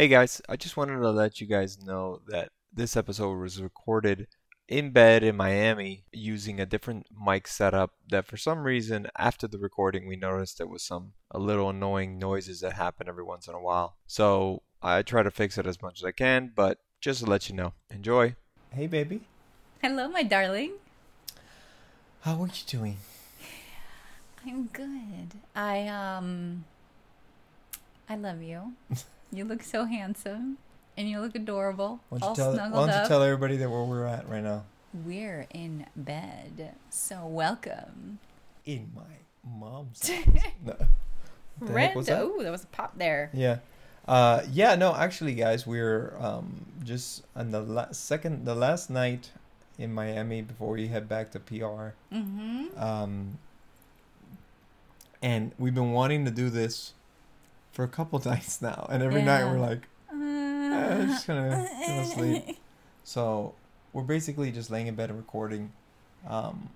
Hey guys, I just wanted to let you guys know that this episode was recorded in bed in Miami using a different mic setup that for some reason after the recording we noticed there was some a little annoying noises that happen every once in a while. So I try to fix it as much as I can, but just to let you know. Enjoy. Hey baby. Hello, my darling. How are you doing? I'm good. I um I love you. you look so handsome and you look adorable. Why all don't, you tell, snuggled why don't you up. tell everybody that where we're at right now? We're in bed. So welcome. In my mom's no. The heck Red. was that? Oh, that was a pop there. Yeah. Uh, yeah, no, actually, guys, we're um, just on the la- second, the last night in Miami before we head back to PR. Mm-hmm. Um, and we've been wanting to do this for a couple nights now, and every night we're like, "Eh, just gonna, gonna sleep. So we're basically just laying in bed and recording, um,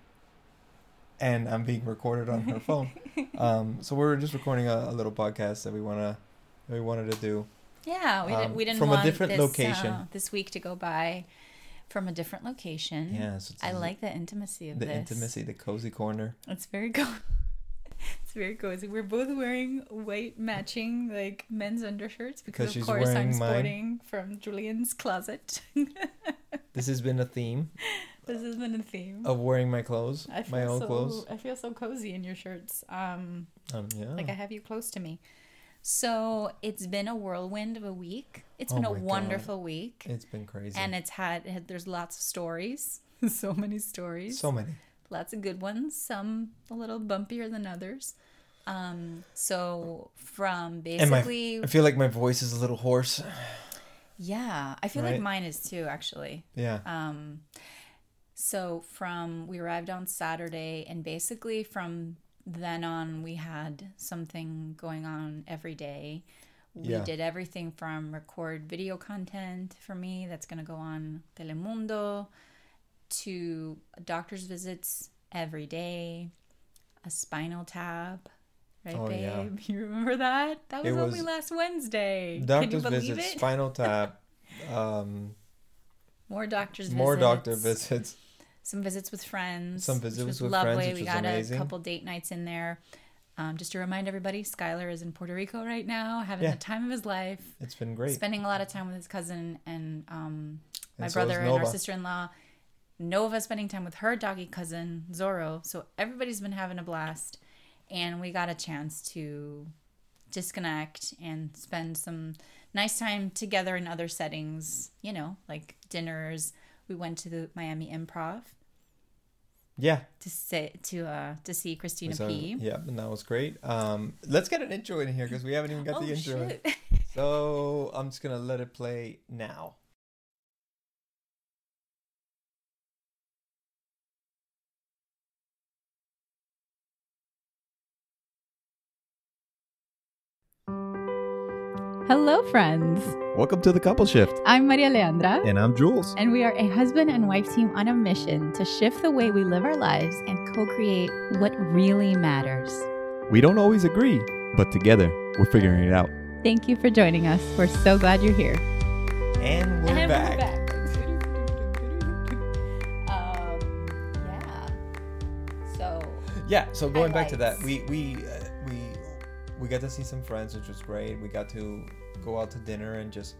and I'm being recorded on her phone. Um, so we're just recording a, a little podcast that we wanna, that we wanted to do. Yeah, we Um, didn't we didn't from a different this, location. uh, this week to go by from a different location. Yeah, so I like the intimacy of the this. intimacy, the cozy corner. It's very cool. It's very cozy. We're both wearing white matching like men's undershirts because, of course I'm mine. sporting from Julian's closet. This has been a theme this has been a theme. of wearing my clothes, I feel my own so clothes. I feel so cozy in your shirts. Um, Um, yeah. like I have you close to me. So it's been a whirlwind of a week. It's Oh been a my God. wonderful week, it's been crazy. and it's had, it had there's lots of stories, so many stories. so many. Lots of good ones some a little bumpier than others um so from my- basically I feel like my voice is a little hoarse. yeah i feel like mine is too actually Yeah. um so from we arrived on saturday and basically from then on we had something going on every day we Yeah. did everything from record video content for me that's going to go on telemundo to doctor's visits every day a spinal tap right Oh, babe yeah. you remember that that was, only last wednesday can you Doctor's believe visits, it spinal tap, um, more doctor's more visits doctor visits. some visits with friends. Some visits was with lovely. friends, which we got amazing. a couple date nights in there. Um, just to remind everybody, Skylar is in Puerto Rico right now, having Yeah. the time of his life, It's been great. spending a lot of time with his cousin and um, my And so brother and our sister-in-law. Nova spending time with her doggy cousin Zorro. So everybody's been having a blast, and we got a chance to disconnect and spend some nice time together in other settings. You know, like dinners. We went to the Miami Improv yeah. to say to uh to see Christina So, P. yeah, and that was great. Um, let's get an intro in here because we haven't even got oh the intro. So I'm just gonna let it play now. Hello, friends. Welcome to the Couple Shift, I'm Maria Leandra, and I'm Jules. and we are a husband and wife team on a mission to shift the way we live our lives and co-create what really matters. We don't always agree, but together we're figuring it out. Thank you for joining us. We're so glad you're here. And we're back. um, yeah. So Yeah, so going back to that, we we uh, we we got to see some friends, which was great. We got to go out to dinner and just,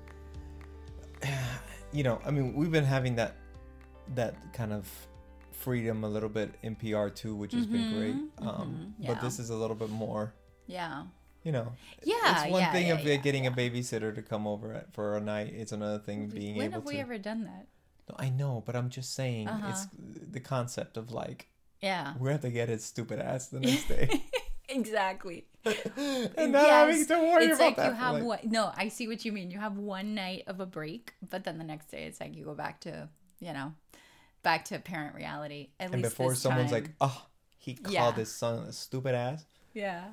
you know, I mean, we've been having that that kind of freedom a little bit in PR too, which has been great. Mhm, Um, mhm, But this is a little bit more, yeah, you know. Yeah, it's one yeah, thing yeah, of yeah, getting yeah. a babysitter to come over at, for a night. It's another thing being when able When have we ever done that? No, I know, but I'm just saying, it's Uh-huh. the concept of like Yeah. we have to get his stupid ass the next day. exactly. and not having to worry it's about like that. you have like- one. No, I see what you mean. You have one night of a break, but then the next day it's like you go back to you know, back to parent reality. At and before someone's time. like, "Oh, he called Yeah. his son a stupid ass," yeah,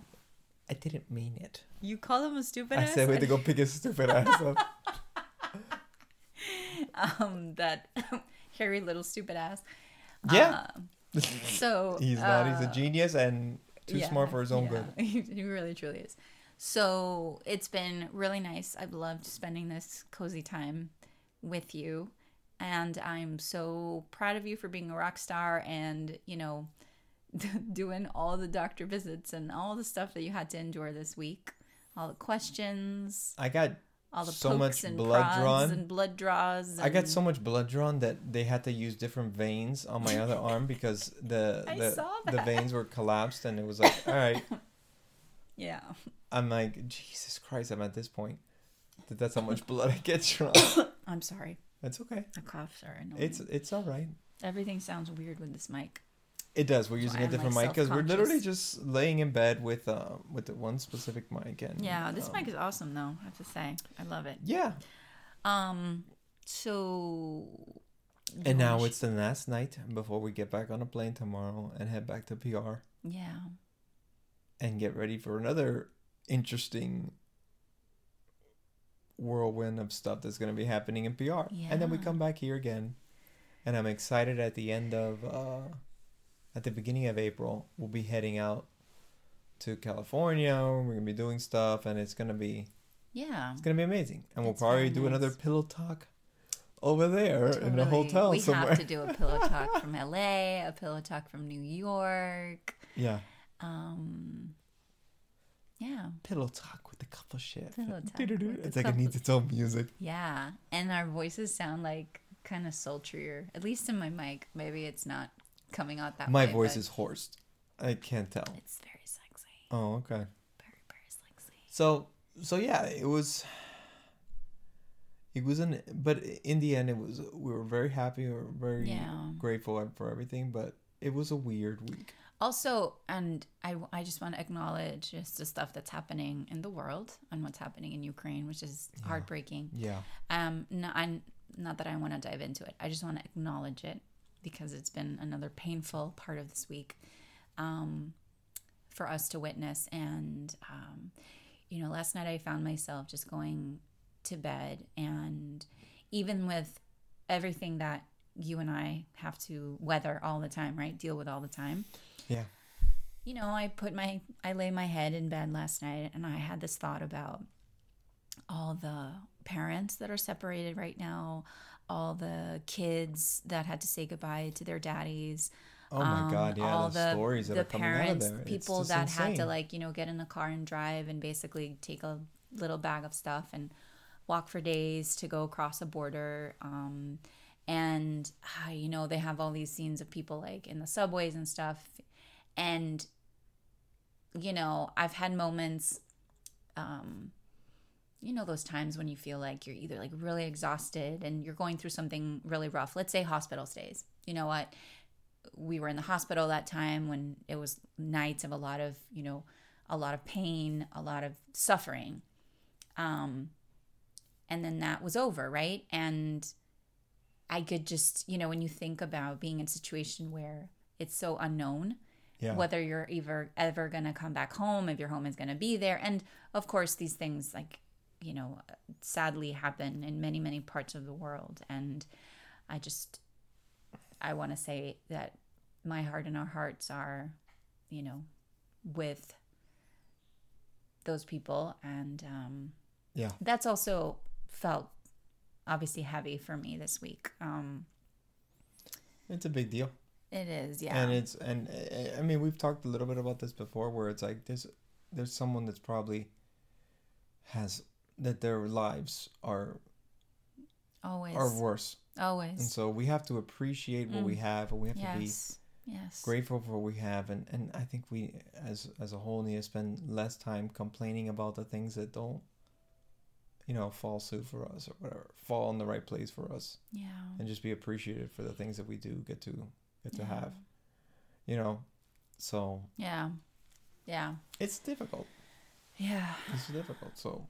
I didn't mean it. you call him a stupid I ass. said we had to go pick his stupid ass up. um, that hairy little stupid ass. Yeah. Um, so He's not. He's a uh, genius and too yeah, smart for his own yeah. good. He, he really truly is. So it's been really nice. I've loved spending this cozy time with you. And I'm so proud of you for being a rock star and, you know, doing all the doctor visits and all the stuff that you had to endure this week. All the questions, I got all the So much and blood drawn. and blood draws. I got so much blood drawn that they had to use different veins on my other arm because the the, the veins were collapsed and it was like, all right. Yeah. I'm like, Jesus Christ, I'm at this point. that That's how much blood I get drawn. I'm sorry. It's okay. The coughs are annoying. It's it's all right. Everything sounds weird with this mic. It does. We're using a different mic because we're literally just laying in bed with uh with the one specific mic and Yeah, this um, mic is awesome though, I have to say. I love it. yeah. Um so And now it's the last night before we get back on a plane tomorrow and head back to PR Yeah. and get ready for another interesting whirlwind of stuff that's going to be happening in PR. Yeah. And then we come back here again. And I'm excited at the end of uh at the beginning of April, we'll be heading out to California. We're going to be doing stuff and it's going to be Yeah. it's to be amazing. And we'll probably do another pillow talk over there in a hotel we somewhere. have to do a pillow talk from LA, a pillow talk from New York. yeah. Um yeah. Pillow talk with a couple of shit. Pillow talk It's like it needs its own music. Yeah. And our voices sound like kind of sultrier. At least in my mic. Maybe it's not coming out that way. My way. voice but is hoarse. I can't tell. it's very sexy. Oh, okay. Very, very sexy. So, so yeah, it was. It wasn't, but in the end, it was. We were very happy. We were very Yeah. grateful for everything, but it was a weird week. Also, and I, I just want to acknowledge just the stuff that's happening in the world and what's happening in Ukraine, which is heartbreaking. Yeah. Um, no, I'm not that I want to dive into it. I just want to acknowledge it because it's been another painful part of this week um, for us to witness. And um, you know, last night I found myself just going to bed, and even with everything that you and I have to weather all the time, right? Deal with all the time Yeah. you know, I put my, I lay my head in bed last night and I had this thought about all the parents that are separated right now, all the kids that had to say goodbye to their daddies. Oh my um, God! Yeah, all the, stories the parents, out of there. It's people that had to like, you know, get in the car and drive and basically take a little bag of stuff and walk for days to go across a border. Um, and ah, you know, they have all these scenes of people like in the subways and stuff. And you know, I've had moments um you know those times when you feel like you're either like really exhausted and you're going through something really rough. Let's say hospital stays. You know what? We were in the hospital that time when it was nights of a lot of, you know, a lot of pain, a lot of suffering. Um and then that was over, right? And I could just, you know, when you think about being in a situation where it's so unknown, Yeah. whether you're ever ever going to come back home, if your home is going to be there. And of course, these things like, you know, sadly happen in many, many parts of the world. And I just, I want to say that my heart and our hearts are, you know, with those people. And um, Yeah. that's also felt obviously heavy for me this week. Um, It's a big deal. it is, yeah. And it's and uh, I mean we've talked a little bit about this before, where it's like there's there's someone that's probably has that their lives are always, are worse, Always. and so we have to appreciate what we Mm. have, and we have to be Yes, yes. grateful for what we have, and and I think we as as a whole need to spend less time complaining about the things that don't, you know, fall suit for us or whatever, fall in the right place for us, Yeah. and just be appreciative for the things that we do get to get to Yeah. have, you know, so Yeah. Yeah. it's difficult. Yeah. It's difficult. So,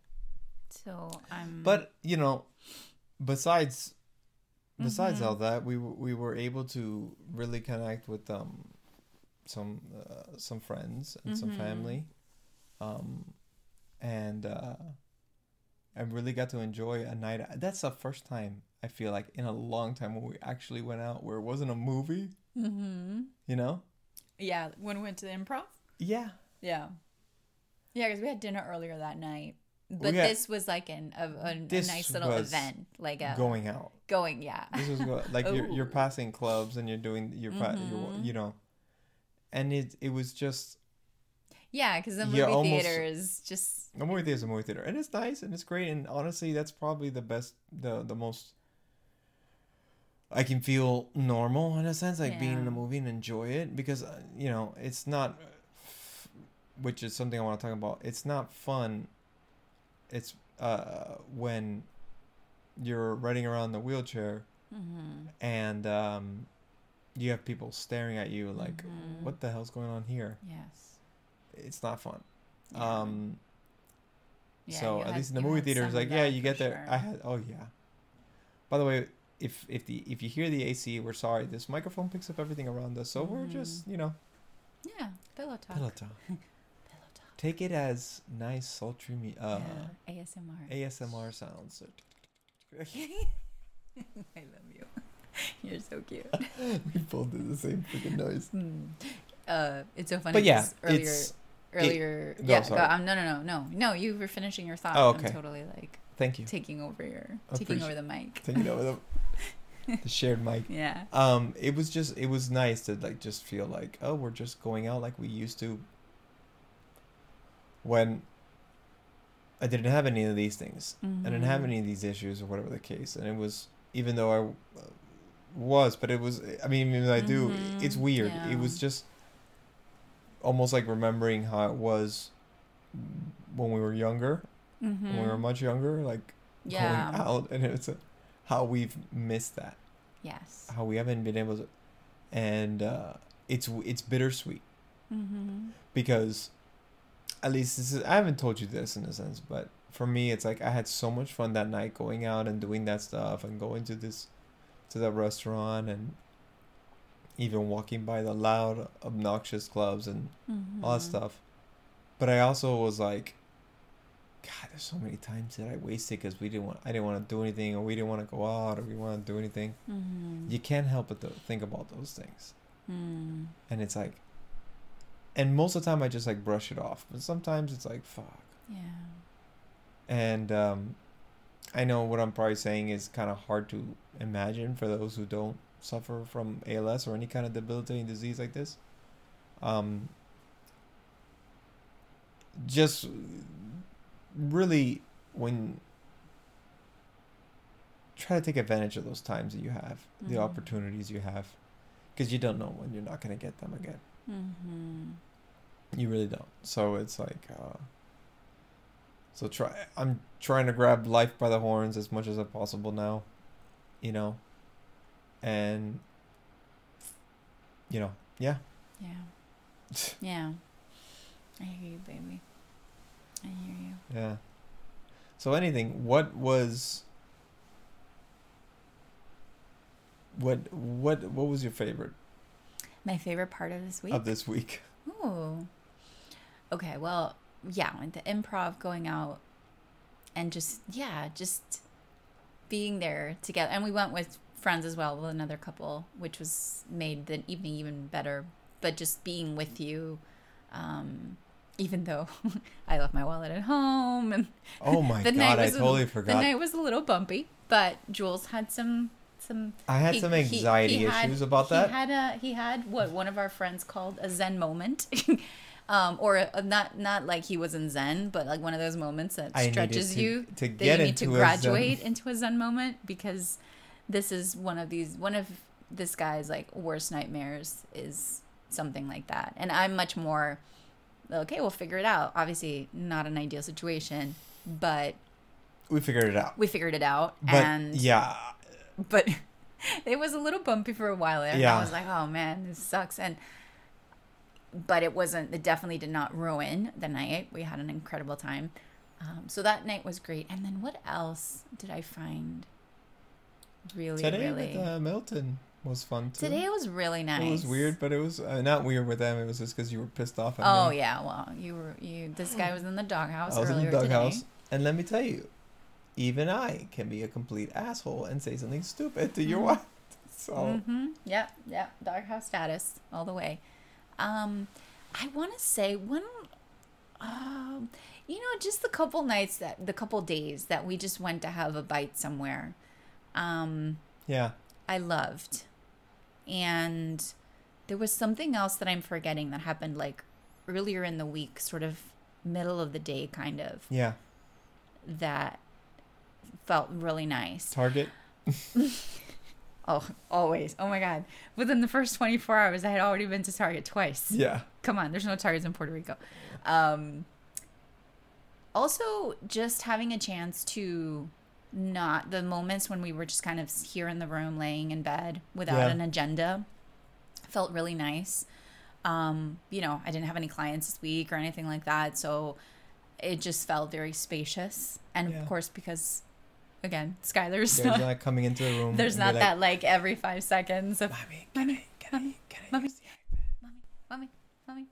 So I'm. but you know, besides besides Mhm. all that, we we were able to really connect with um some uh, some friends and some Mhm. family, um, and uh, I really got to enjoy a night. That's the first time I feel like in a long time when we actually went out where it wasn't a movie. hmm You know? Yeah. When we went to the improv. Yeah. Yeah. Yeah, because we had dinner earlier that night. But this was like an a, a, a nice little event, like a going out. going, yeah. This was go- like you're you're passing clubs and you're doing you're Mhm. you know, and it it was just Yeah, because the Yeah, movie almost- theater is just a movie theater is a movie theater, and it's nice and it's great, and honestly, that's probably the best the the most. I can feel normal in a sense, like being in a movie and enjoy it because uh, you know it's not, which is something I want to talk about. It's not fun. It's uh when you're riding around the wheelchair mhm. and um, you have people staring at you like, Mhm. "What the hell's going on here?" yes. It's not fun. Yeah. Um, Yeah, so at had- least in the movie theater, it's like, yeah, you get there. I had, oh yeah. By the way, if if the if you hear the AC, we're sorry. This microphone picks up everything around us, so we're Mhm. just you know, Yeah, pillow talk. pillow talk. Take it as nice, sultry, me uh, yeah. ASMR. ASMR sounds. I love you. You're so cute. we both did the same freaking noise. Hmm. Uh, it's so funny. But yeah, earlier, it's earlier, no, yeah. um, no, no, no, no, no. You were finishing your thought. Oh, okay. I'm totally like thank you. taking over your, taking over the mic. Taking over the, the shared mic. Yeah. um it was just it was nice to like just feel like oh we're just going out like we used to when i didn't have any of these things i didn't have Mhm. any of these issues or whatever the case and it was even though i uh, was but it was i mean even though i do it's Mhm, weird yeah. it was just almost like remembering how it was when we were younger Mm-hmm. when we were much younger like yeah. going out and it's a, how we've missed that Yes. how we haven't been able to and uh it's it's bittersweet Mm-hmm. because at least this is I haven't told you this in a sense but for me it's like I had so much fun that night going out and doing that stuff and going to this to the restaurant and even walking by the loud obnoxious clubs and Mm-hmm. all that stuff but I also was like God, there's so many times that I wasted because we didn't want I didn't want to do anything or we didn't want to go out or we want to do anything. Mm-hmm. You can't help but think about those things. Mm. and it's like and most of the time i just like brush it off but sometimes it's like fuck Yeah. and um i know what i'm probably saying is kind of hard to imagine for those who don't suffer from als or any kind of debilitating disease like this um just really when try to take advantage of those times that you have the Mhm. opportunities you have because you don't know when you're not going to get them again Mm-hmm. You really don't so it's like uh so try i'm trying to grab life by the horns as much as I possible now you know and you know yeah Yeah. Yeah. I hear you, baby. I hear you. yeah so anything what was what what what was your favorite My favorite part of this week. of this week Ooh. Okay, well, yeah, like the improv going out and just yeah, just being there together. And we went with friends as well, with another couple, which was made the evening even better. But just being with you, um, even though I left my wallet at home and oh my the night god i was a- totally the forgot night was a little bumpy, but Jules had some some i had he- some he- anxiety he had- issues about that. he had a he had what one of our friends called a Zen moment, um, or a, not not like he was in Zen, but like one of those moments that I stretches to- you to that get you need to into a graduate into a Zen moment because this is one of these one of this guy's like worst nightmares is something like that, and I'm much more okay. We'll figure it out. Obviously, not an ideal situation, but we figured it out we figured it out, but and yeah but it was a little bumpy for a while there. And Yeah. I was like, oh man, this sucks. And but it wasn't. It definitely did not ruin the night. We had an incredible time. Um, so that night was great. And then what else did I find really Today really? with uh, Milton was fun too. Today was really nice. It was weird, but it was uh, not weird with them. It was just because you were pissed off at Oh me. yeah, well you were you. This guy was in the doghouse I was in earlier the doghouse, and let me tell you, even I can be a complete asshole and say something stupid to your Mhm. wife. So Mm-hmm. Yep, yep. Doghouse status all the way. Um, I want to say one. Um, you know, just the couple nights that the couple days that we just went to have a bite somewhere. Um, Yeah. I loved. And there was something else that I'm forgetting that happened like earlier in the week, sort of middle of the day kind of, Yeah. that felt really nice. Target. Oh, always. Oh my God. Within the first 24 hours, I had already been to Target twice. Yeah. Come on, there's no Targets in Puerto Rico. Um, also, just having a chance to not the moments when we were just kind of here in the room laying in bed without Yeah. an agenda felt really nice. Um, you know, I didn't have any clients this week or anything like that, so it just felt very spacious. And Yeah. of course, because again, Skylar's There's not, not coming into the room. there's not like, that like every five seconds of Mommy, can I, can I, can I Mommy. use the iPad?" mommy, mommy, mommy.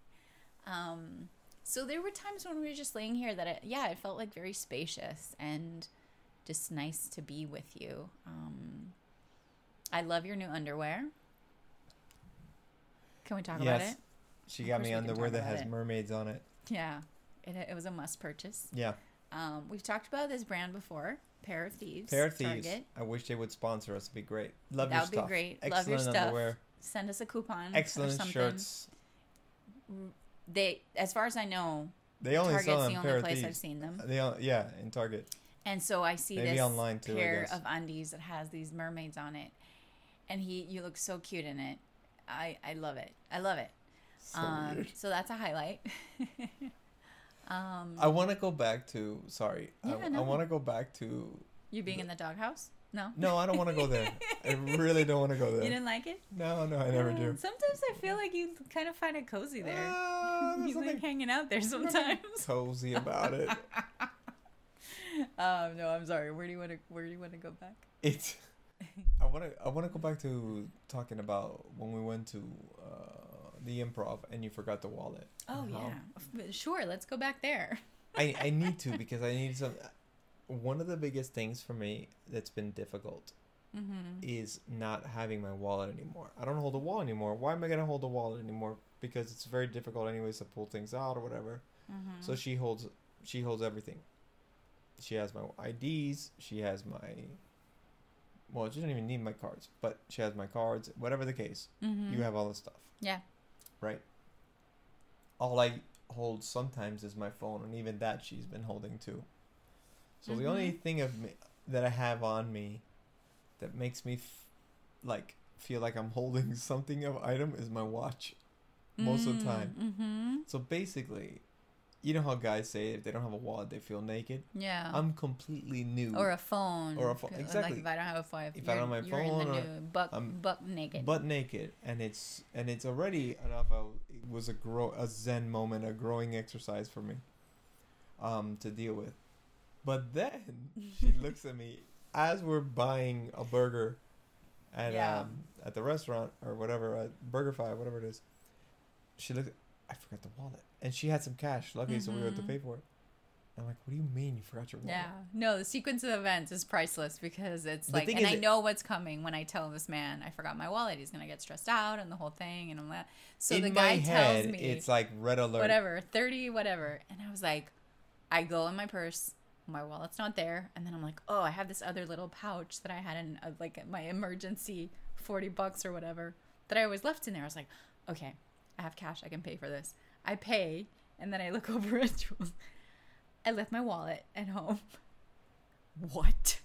Um, so there were times when we were just laying here that it, yeah, it felt like very spacious and just nice to be with you. Um, I love your new underwear. Can we talk about Yes. it? She got me underwear that has it. mermaids on it. Yeah, it, it was a must purchase. Yeah. Um, we've talked about this brand before, Pair of Thieves. Pair of Thieves. Target. I wish they would sponsor us. It'd be great. Love That your would be stuff. great. Love Excellent your stuff. underwear. Send us a coupon. or Excellent something. shirts. They, as far as I know, They only Target's sell the them only Pair of place I've seen them. They all, yeah, in Target. And so I see Maybe this online too, pair of undies that has these mermaids on it, and he, you look so cute in it. I, I love it. I love it. So um, so that's a highlight. um, I want to go back to. Sorry. Yeah, I, I want to go back to. you being in the doghouse? No. No, I don't want to go there. I really don't want to go there. You didn't like it? No, no, I never Uh, do. Sometimes I feel like you kind of find it cozy there. There's you like hanging out there sometimes. cozy about it. um, no, I'm sorry. Where do you want to? Where do you want to go back? It's. I want to. I want to go back to talking about when we went to uh, the improv and you forgot the wallet. Oh how- yeah, sure. Let's go back there. I I need to because I need some. One of the biggest things for me that's been difficult Mm-hmm. is not having my wallet anymore. I don't hold a wallet anymore. Why am I gonna hold a wallet anymore? Because it's very difficult anyways to pull things out or whatever. Mm-hmm. So she holds she holds everything. She has my IDs, she has my well, she doesn't even need my cards, but she has my cards, whatever the case. mm-hmm. You have all the stuff. Yeah. Right? All I hold sometimes is my phone and even that she's been holding too. So the only Mhm. thing of me that I have on me that makes me f- like feel like I'm holding something of item is my watch most of the time. Mm-hmm. So basically, you know how guys say if they don't have a wallet they feel naked. Yeah. I'm completely new. or a phone. Or a phone, Like exactly. if I don't have a phone, If I don't have my you're in phone the new buck, I'm buck naked. butt naked, and it's and it's already enough. Was a grow a zen moment, a growing exercise for me, um, to deal with. But then she looks at me as we're buying a burger, at Yeah. um at the restaurant or whatever at BurgerFi, whatever it is. She looked. I forgot the wallet, and she had some cash. Luckily, so we were able to Mhm. pay for it. I'm like, what do you mean you forgot your wallet? yeah. No, the sequence of events is priceless because it's The like, and I know what's coming when I tell this man I forgot my wallet. He's gonna get stressed out and the whole thing, and I'm like, so In the my guy head, tells me it's like red alert. whatever, thirty, whatever, and I was like, I go in my purse. My wallet's not there, and then I'm like, oh, I have this other little pouch that I had in uh, like my emergency forty bucks or whatever that I always left in there. I was like, okay, I have cash, I can pay for this. I pay, and then I look over at Jules. I left my wallet at home. What?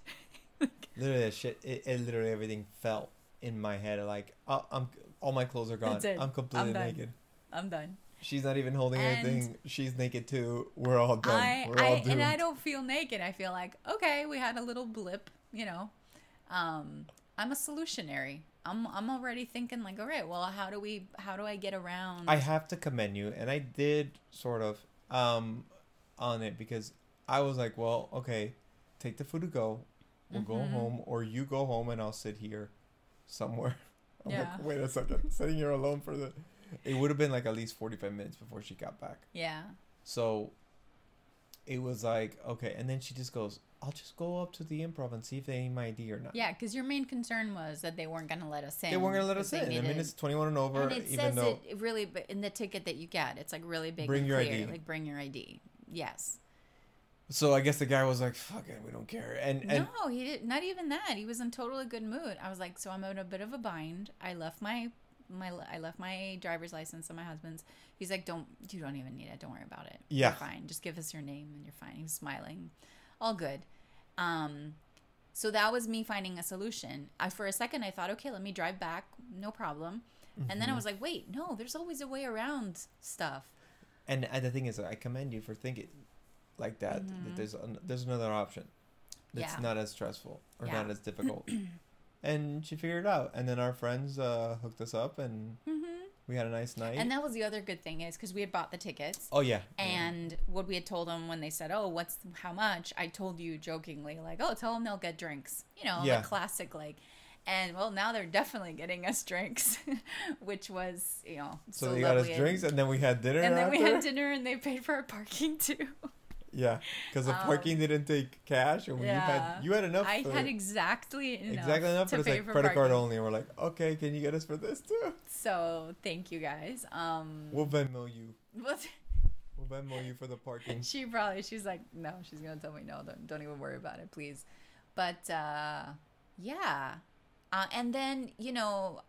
Literally, that shit. It, it literally everything fell in my head. Like, uh, I'm all my clothes are gone. I'm completely I'm naked. I'm done. She's not even holding And- anything. She's naked too. We're all done. I, We're all I doomed. and I don't feel naked. I feel like okay, we had a little blip, you know. Um, I'm a solutionary. I'm I'm already thinking like, all right, well, how do we how do I get around? I have to commend you, and I did sort of um on it because I was like, well, okay, take the food to go. We'll go Mhm. home, or you go home, and I'll sit here somewhere. I'm Yeah. like, wait a second, sitting here alone for the. It would have been like at least forty five minutes before she got back. yeah. So it was like okay, and then she just goes, "I'll just go up to the improv and see if they need my ID or not." Yeah, because your main concern was that they weren't going to let us in. They weren't gonna let us in. they I mean, it's twenty one and over. and it even says though it really, but in the ticket that you get, it's like really big. Bring your clear, ID. Like bring your ID. Yes. So I guess the guy was like, "Fuck it, we don't care." And and no, he did not even that. He was in totally good mood. I was like, so I'm in a bit of a bind. I left my my I left my driver's license and my husband's. He's like, don't you don't even need it. Don't worry about it. Yeah. you're fine. Just give us your name and you're fine. He was smiling, all good. Um, so that was me finding a solution. I for a second I thought, okay, let me drive back, no problem. And Mm-hmm. then I was like, wait, no, there's always a way around stuff. And, and the thing is, I commend you for thinking like that. That there's an, there's another option. That's Mm-hmm. Yeah. not as stressful or Yeah. not as difficult. and she figured it out. And then our friends uh, hooked us up, and we had a nice night. Mm-hmm. And that was the other good thing is because we had bought the tickets. oh yeah. And what we had told them when they said, "Oh, what's how much?" I told you jokingly, like, "Oh, tell them they'll get drinks." You know, Yeah. the classic like. And well, now they're definitely getting us drinks, which was you know So, so, they got us lovely. drinks, and then we had dinner. and then we had dinner, and they paid for our parking too. Yeah, because the Um, parking didn't take cash, and you had you had enough. I for- had exactly enough, exactly enough, to but it's pay like for credit card only. And we're like, okay, can you get us for this too? So thank you guys. Um, We'll Venmo you. but We'll Venmo you for the parking. she probably she's like no she's gonna tell me no don't, don't even worry about it please but uh yeah uh, and then you know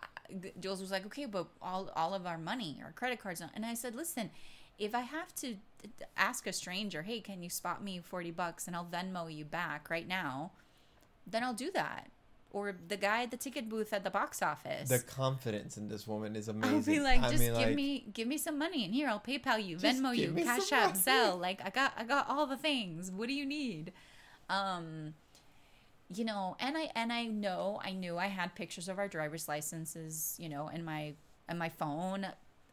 jules was like okay but all all of our money our credit cards and i said listen if i have to ask a stranger hey can you spot me 40 bucks and i'll venmo you back right now then i'll do that or the guy at the ticket booth at the box office The confidence in this woman is amazing. I'll be like, I just mean, give like, me, give me some money, and here I'll PayPal you, Venmo you, Cash App. Zelle. Like I got, I got all the things. What do you need? Um, you know, and I and I know, I knew I had pictures of our driver's licenses, you know, in my in my phone,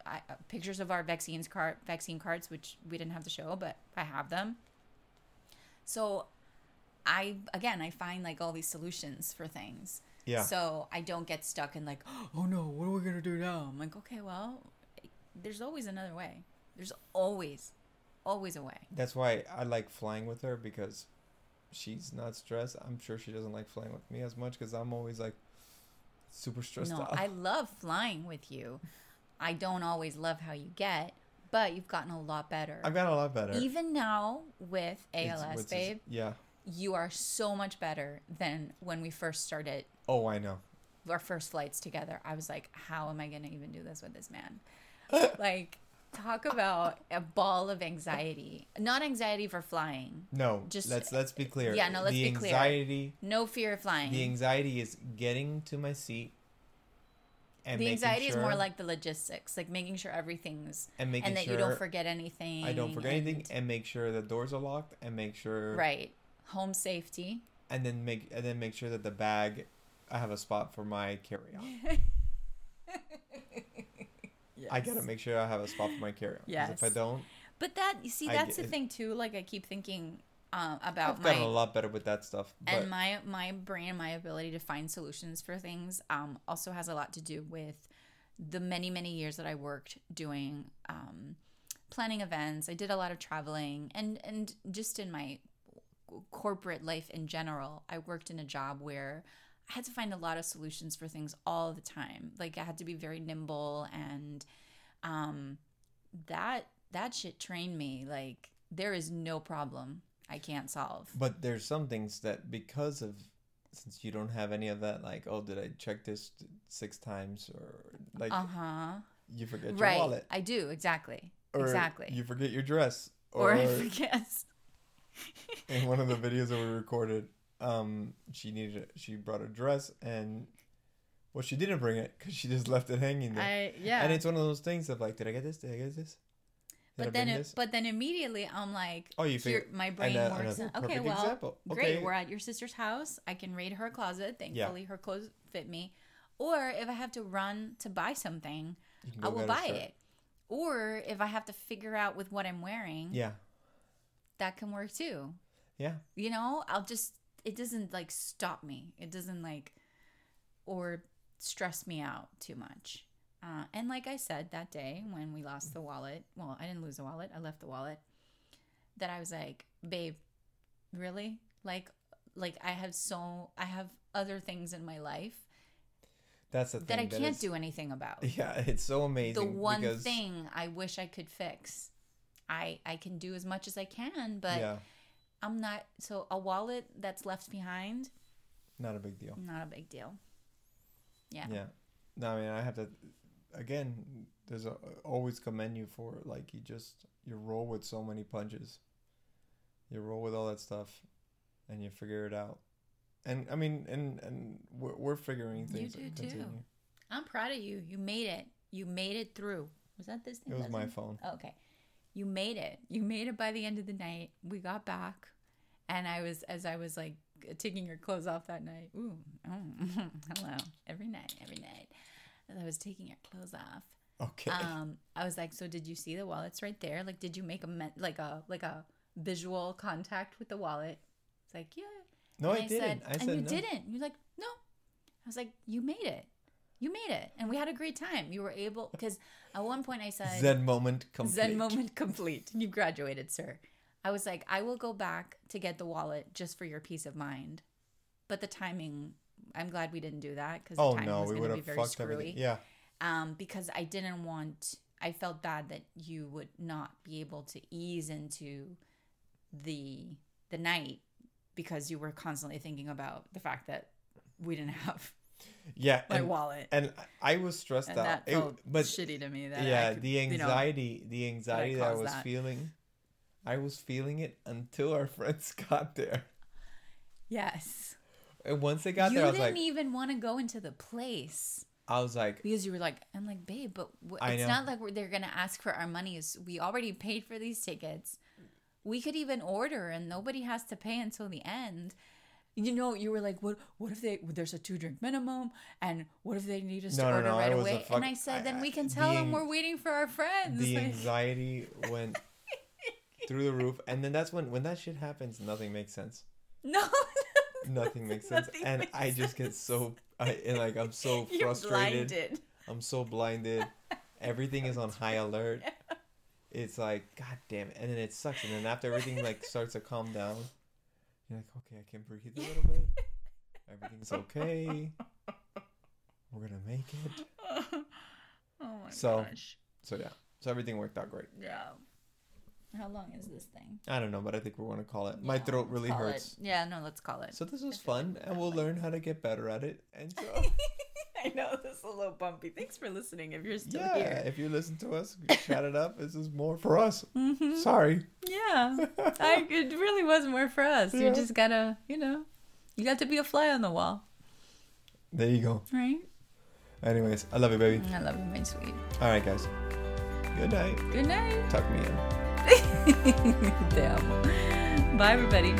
I, uh, pictures of our vaccines card, vaccine cards, which we didn't have to show, but I have them. So, I again, I find like all these solutions for things. Yeah. So I don't get stuck in like, oh no, what are we gonna do now? I'm like, okay, well, there's always another way. There's always, always a way. That's why I like flying with her because she's not stressed. I'm sure she doesn't like flying with me as much because I'm always like super stressed no, out. I love flying with you. I don't always love how you get, but you've gotten a lot better. I've gotten a lot better. Even now with ALS, is- babe, yeah. you are so much better than when we first started Oh, I know. our first flights together. I was like, how am I going to even do this with this man? like, talk about a ball of anxiety. Not anxiety for flying. No, Just- let's let's be clear. yeah, no, let's the be clear. anxiety, No fear of flying. The anxiety is getting to my seat. And the anxiety is more like the logistics, like making sure everything's and making and that sure you don't forget anything. I don't forget anything, and- and make sure the doors are locked, and make sure right. Home safety. and then make and then make sure that the bag, I have a spot for my carry on. I gotta make sure I have a spot for my carry on. If I don't, But that you see, I that's the thing too. Like I keep thinking um, about I've my gotten a lot better with that stuff. But and my my brain my ability to find solutions for things um, also has a lot to do with the many many years that i worked doing um, planning events i did a lot of traveling and and just in my corporate life in general i worked in a job where i had to find a lot of solutions for things all the time like i had to be very nimble and um, that that shit trained me like there is no problem i can't solve but there's some things that because of since you don't have any of that, like oh, did I check this six times or like Uh huh. you forget your Right. wallet I do exactly. or exactly. you forget your dress or or, I forget. in one of the videos that we recorded, um, she needed she brought a dress and well, she didn't bring it because she just left it hanging there. I yeah. And it's one of those things of like, did I get this? Did I get this? Did but then it, but then immediately I'm like, Oh, you here, my brain and, uh, works. Okay, well, example. great. We're at your sister's house. I can raid her closet. Thankfully, her clothes fit me. Or if I have to run to buy something, I will buy it. Or if I have to figure out with what I'm wearing, Yeah, that can work too. yeah. you know i'll just it doesn't like stop me it doesn't like or stress me out too much uh, and like i said that day when we lost the wallet well i didn't lose the wallet i left the wallet that I was like, babe, really? Like, like I have so I have other things in my life That's the thing. that I can't is- do anything about. Yeah, it's so amazing. the one because, thing I wish I could fix. I I can do as much as I can, but yeah, I'm not so a wallet that's left behind, not a big deal. not a big deal. Yeah. Yeah. No, I mean, I have to. Again, there's a, always commend you for like you just you roll with so many punches. You roll with all that stuff, and you figure it out. And I mean, and and we're, we're figuring You things. do and too. I'm proud of you. You made it. You made it through. Was that this thing? It was my phone. Oh, okay. You made it. You made it by the end of the night. We got back. And I was, as I was like taking your clothes off that night. Ooh, oh, hello. Every night, every night. As I was taking your clothes off, Okay. um, I was like, so did you see the wallet's right there? Like, did you make a, men- like a, like a visual contact with the wallet? It's like, yeah. no, I And didn't. I and said you no. didn't. You're like, no. I was like, you made it. You made it, and we had a great time. You were able because at one point I said, Zen moment complete. Zen moment complete. You graduated, sir. I was like, I will go back to get the wallet just for your peace of mind. But the timing, I'm glad we didn't do that because the Oh timing no, was we going would to be have very fucked screwy. everything. Yeah. Um, because I didn't want. I felt bad that you would not be able to ease into the the night because you were constantly thinking about the fact that we didn't have Yeah. my and, wallet. and I was stressed And out. that It- felt but shitty to me. That yeah, could, the you know- anxiety, the anxiety that I was that. feeling, I was feeling it until our friends got there. yes. And once they got you there, I didn't like, even want to go into the place I was like, because you were like, I'm like, babe, but it's not like we're, they're gonna ask for our money. We already paid for these tickets. We could even order, and nobody has to pay until the end. You know, you were like, what? What if they? There's a two drink minimum, and what if they need us No, to no, order no, I right away? fuck- and I said, then we can the tell them we're waiting for our friends. the Like- anxiety went through the roof, and then that's when when that shit happens, nothing makes sense. no, Nothing makes sense, Nothing and makes I just get so I and like I'm so frustrated. I'm so blinded. Everything is on high alert. It's like, god damn it. And then it sucks. And then after everything like starts to calm down, you're like, okay, I can breathe a little bit. Everything's okay. We're gonna make it. oh my So- gosh. So yeah. So everything worked out great. Yeah. How long is this thing? I don't know, but I think we're gonna call it. My throat really hurts. it. Yeah, no, let's call it. So this was fun, and we'll learn how to get better at it. And so, I know this is a little bumpy. Thanks for listening. If you're still yeah, here, if you listen to us, chat it up. This is more for us. Mhm. Sorry. yeah, I, it really was more for us. You Yeah. just gotta, you know, you got to be a fly on the wall, There you go. right? Anyways, I love you, baby. I love you, my sweet. All right, guys. Good night. Good night. Tuck me in. Damn. Bye, everybody.